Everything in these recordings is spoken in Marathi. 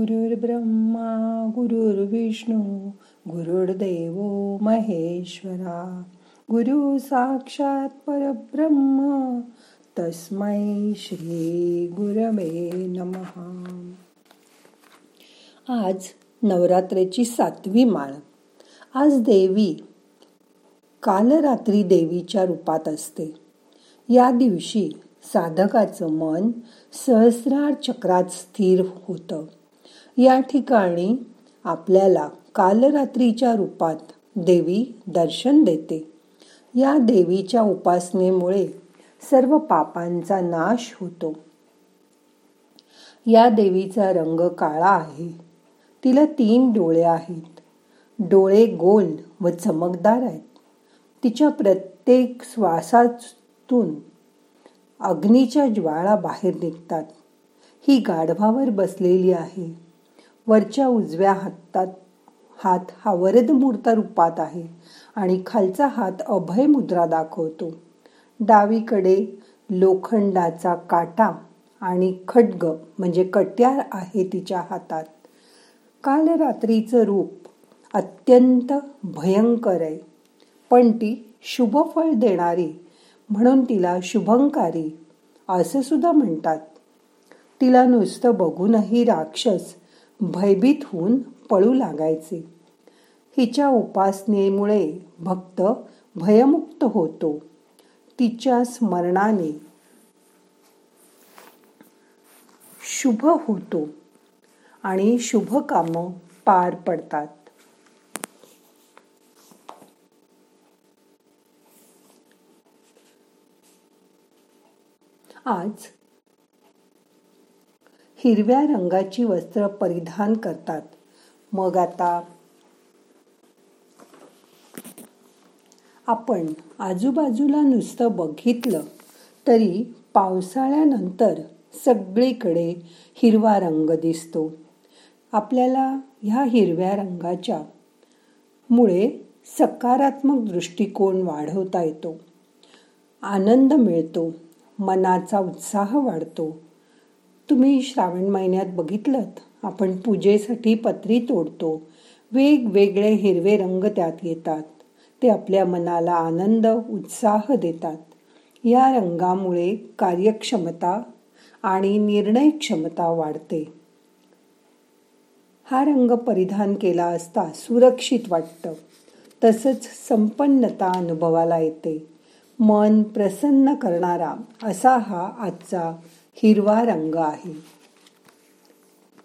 गुरुर्ब्रह्मा गुरुर्विष्णू गुरुर्देव महेश्वरा. गुरु साक्षात परब्रह्म तस्मै श्री गुरवे नमहा आज नवरात्रेची सातवी माळ. आज देवी काल रात्री देवीच्या रूपात असते. या दिवशी साधकाचं मन सहस्रार चक्रात स्थिर होतं. या ठिकाणी आपल्याला कालरात्रीच्या रूपात देवी दर्शन देते. या देवीच्या उपासनेमुळे सर्व पापांचा नाश होतो. या देवीचा रंग काळा आहे. तिला तीन डोळे आहेत. डोळे गोल व चमकदार आहेत. तिच्या प्रत्येक श्वासातून अग्नीच्या ज्वाळा बाहेर निघतात. ही गाढवावर बसलेली आहे. वरच्या उजव्या हातात हात हा वरद मूर्ता रूपात आहे आणि खालचा हात अभय मुद्रा दाखवतो. डावीकडे लोखंडाचा काटा आणि खड्ग म्हणजे कट्यार आहे तिच्या हातात. काल रात्रीचं रूप अत्यंत भयंकर आहे. पण ती शुभफळ देणारी म्हणून तिला शुभंकारी असं सुद्धा म्हणतात. तिला नुसतं बघूनही राक्षस भयभीत होऊन पळू लागायचे. हिच्या उपासनेमुळे भक्त भयमुक्त होतो. तिच्या स्मरणाने शुभ होतो आणि शुभ काम पार पडतात. आज हिरव्या रंगाची वस्त्र परिधान करतात. मग आता आपण आजूबाजूला नुसतं बघितलं तरी पावसाळ्यानंतर सगळीकडे हिरवा रंग दिसतो. आपल्याला ह्या हिरव्या रंगाच्या मुळे सकारात्मक दृष्टिकोन वाढवता येतो. आनंद मिळतो मनाचा उत्साह वाढतो. तुम्ही श्रावण महिन्यात बघितलं आपण पूजेसाठी पत्री तोडतो. वेगवेगळे हिरवे रंग त्यात येतात. ते आपल्या मनाला आनंद उत्साह देतात. या रंगामुळे कार्यक्षमता आणि निर्णय क्षमता वाढते. हा रंग परिधान केला असता सुरक्षित वाटतं. तसंच संपन्नता अनुभवाला येते. मन प्रसन्न करणारा असा हा आजचा हिरवा रंग आहे.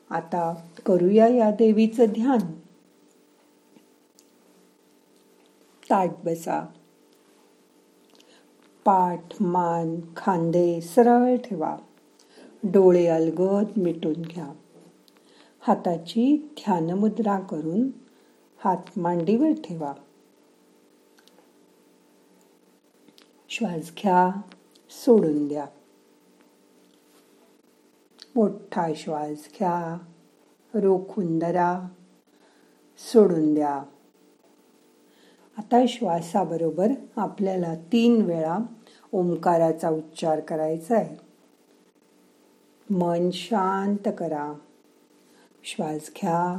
आता करूया या देवीचं ध्यान. ताट बसा. पाठ मान खांदे सरळ ठेवा. डोळे अलगद मिटून घ्या. हाताची ध्यानमुद्रा करून हात मांडीवर ठेवा. श्वास घ्या सोडून द्या. मोठा श्वास घ्या. रोखून धरा. सोडून द्या. आता श्वासाबरोबर आपल्याला तीन वेळा ओंकाराचा उच्चार करायचा आहे. मन शांत करा. श्वास घ्या.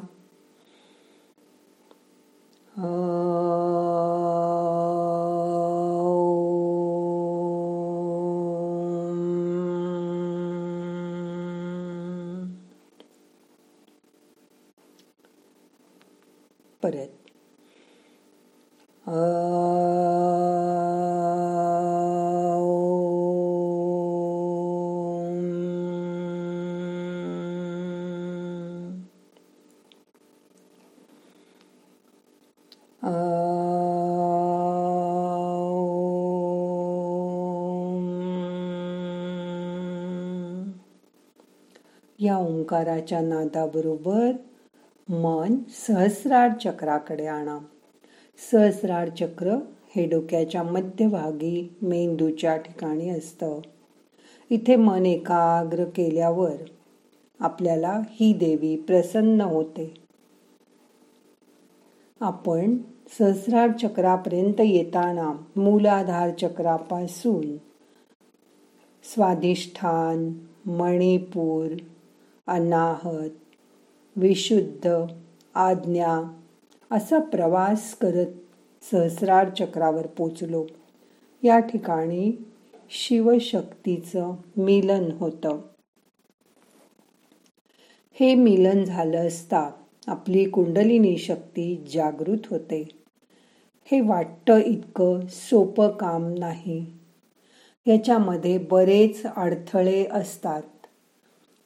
या ओंकाराच्या नादाबरोबर मन सहस्रार चक्राकडे आणा. सहस्रार चक्र हे डोक्याच्या मध्यभागी मेंदूच्या ठिकाणी असतं. इथे मन एकाग्र केल्यावर आपल्याला ही देवी प्रसन्न होते. आपण सहस्रार चक्रापर्यंत येताना मूलाधार चक्रापासून स्वाधिष्ठान मणिपूर अनाहत विशुद्ध आज्ञा असा प्रवास करत सहस्रार चक्रावर पोचलो. या ठिकाणी शिवशक्तीचं मिलन होतं. हे मिलन झालं असता आपली कुंडलिनी शक्ती जागृत होते. हे वाटतं इतकं सोपं काम नाही. याच्यामध्ये बरेच अडथळे असतात.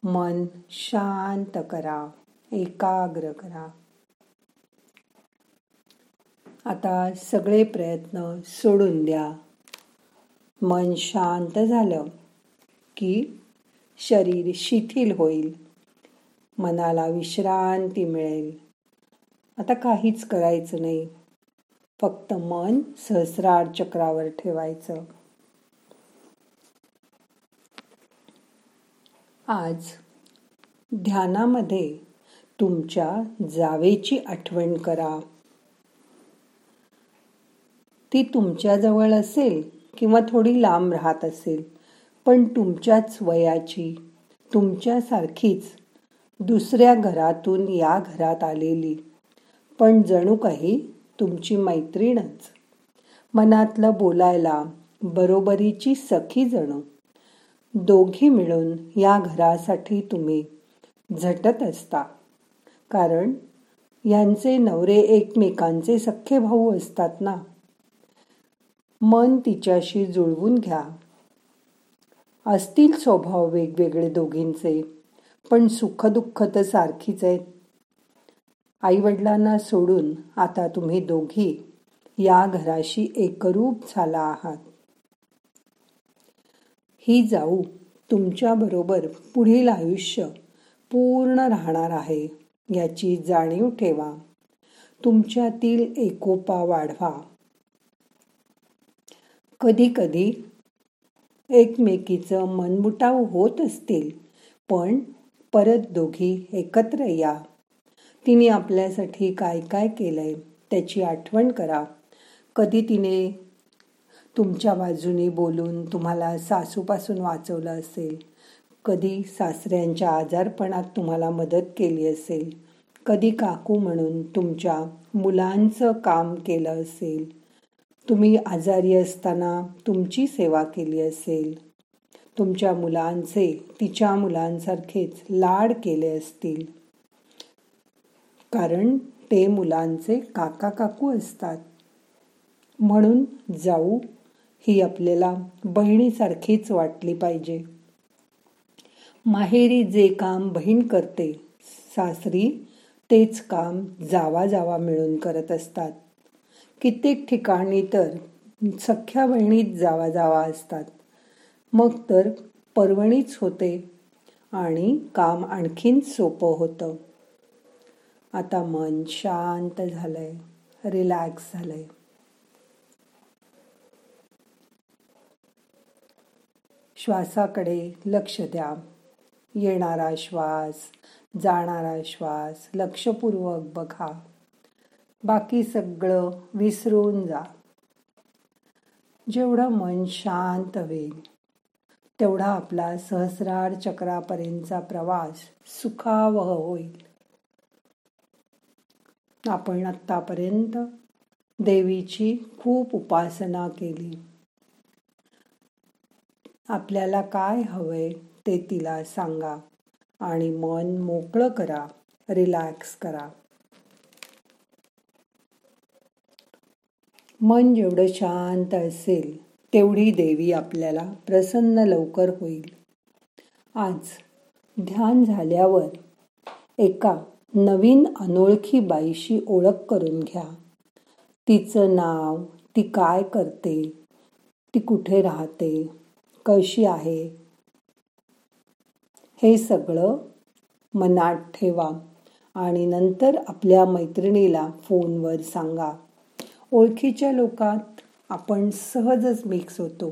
मन शांत करा एकाग्र करा. आता सगळे प्रयत्न सोडून द्या. मन शांत झालं की शरीर शिथिल होईल. मनाला विश्रांती मिळेल. आता काहीच करायचं नाही. फक्त मन सहस्रार चक्रावर ठेवायचं. आज ध्यानामध्ये तुमच्या जावेची आठवण करा. ती तुमच्याजवळ असेल किंवा थोडी लांब राहत असेल पण तुमच्याच वयाची तुमच्यासारखीच दुसऱ्या घरातून या घरात आलेली. पण जणू काही तुमची मैत्रीणच. मनातलं बोलायला बरोबरीची सखी जणू. दोघी मिळून या घरासाठी तुम्ही झटत असता. कारण यांचे नवरे एकमेकांचे सख्खे भाऊ असतात ना? मन तिच्याशी जुळवून घ्या. असतील स्वभाव वेगवेगळे दोघींचे पण सुखदुःख तर सारखीच आहेत. आईवडिलांना सोडून आता तुम्ही दोघी या घराशी एकरूप झाला आहात. ही जाऊ तुमच्याबरोबर पुढील आयुष्य पूर्ण राहणार आहे याची जाणीव ठेवा. तुमच्यातील एकोपा वाढवा. कधी कधी एकमेकीचं मनमुटाव होत असतील पण परत दोघी एकत्र या. तिने आपल्यासाठी काय काय केलंय त्याची आठवण करा. कधी तिने तुमच्या बाजूने बोलून तुम्हाला सासूपासून वाचवलं असेल. कधी सासऱ्यांच्या आजारपणात तुम्हाला मदत केली असेल. कधी काकू म्हणून तुमच्या मुलांचं काम केलं असेल. तुम्ही आजारी असताना तुमची सेवा केली असेल. तुमच्या मुलांचे तिच्या मुलांसारखेच लाड केले असतील. कारण ते मुलांचे काका काकू असतात. म्हणून जाऊ ही आपल्याला बहिणीसारखीच वाटली पाहिजे. माहेरी जे काम बहीण करते सासरी तेच काम जावा जावा मिळून करत असतात. कित्येक ठिकाणी तर सख्या बहिणीत जावा जावा असतात. मग तर पर्वणीच होते आणि काम आणखीन सोपं होतं. आता मन शांत झालंय रिलॅक्स झालंय. श्वासाकडे लक्ष द्या. येणारा श्वास जाणारा श्वास लक्षपूर्वक बघा. बाकी सगळं विसरून जा. जेवढं मन शांत होईल तेवढा आपला सहस्रार चक्रापर्यंतचा प्रवास सुखावह होईल. आपण आत्तापर्यंत देवीची खूप उपासना केली. आपल्याला काय हवंय ते तिला सांगा आणि मन मोकळं करा रिलॅक्स करा. मन जेवढं शांत असेल तेवढी देवी आपल्याला प्रसन्न लवकर होईल. आज ध्यान झाल्यावर एका नवीन अनोळखी बाईशी ओळख करून घ्या. तिचं नाव ती काय करते ती कुठे राहते कशी आहे. हे सगळं मनात ठेवा आणि नंतर आपल्या मैत्रिणीला फोनवर सांगा. ओळखीच्या लोकात आपण सहजच मिक्स होतो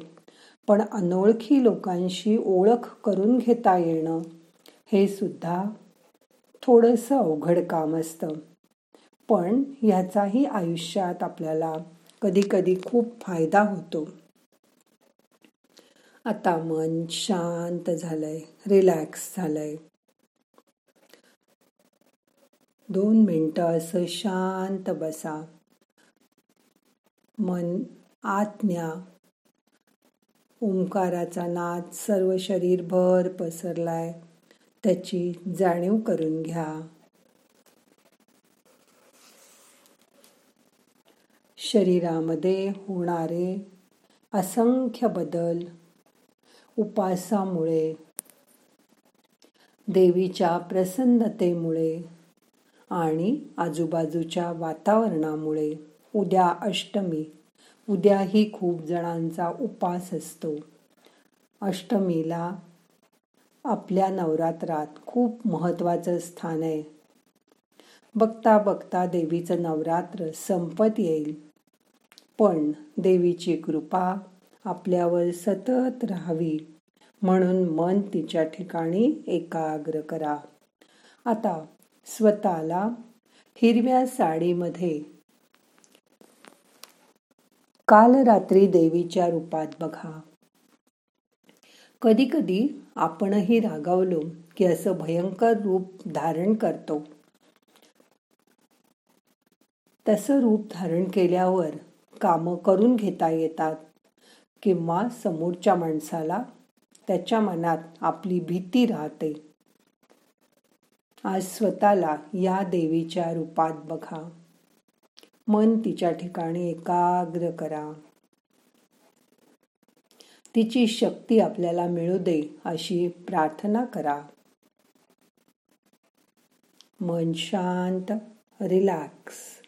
पण अनोळखी लोकांशी ओळख करून घेता येणं हे सुद्धा थोडंसं अवघड काम असतं. पण ह्याचाही आयुष्यात आपल्याला कधी कधी खूप फायदा होतो. आता मन शांत झालंय रिलॅक्स झालंय. दोन मिनटं असं शांत बसा. मन आत्म्या ओंकाराचा नाद सर्व शरीरभर पसरलाय. त्याची जाणीव करून घ्या. शरीरामध्ये होणारे असंख्य बदल उपासामुळे देवीच्या प्रसन्नतेमुळे आणि आजूबाजूच्या वातावरणामुळे. उद्या अष्टमी. उद्याही खूप जणांचा उपास असतो. अष्टमीला आपल्या नवरात्रात खूप महत्त्वाचं स्थान आहे. बघता बघता देवीचं नवरात्र संपत येईल. पण देवीची कृपा आपल्यावर सतत राहावी. म्हणून मन तिच्या ठिकाणी एकाग्र करा. आता स्वतःला हिरव्या साडीमध्ये काल रात्री देवीच्या रूपात बघा. कधी कधी आपणही रागावलो की असं भयंकर रूप धारण करतो. तसं रूप धारण केल्यावर कामं करून घेता येतात. किंवा समोरच्या माणसाला त्याच्या मनात आपली भीती राहते. आज स्वतःला या देवीच्या रूपात बघा. मन तिच्या ठिकाणी एकाग्र करा. तिची शक्ती आपल्याला मिळू दे अशी प्रार्थना करा. मन शांत रिलॅक्स.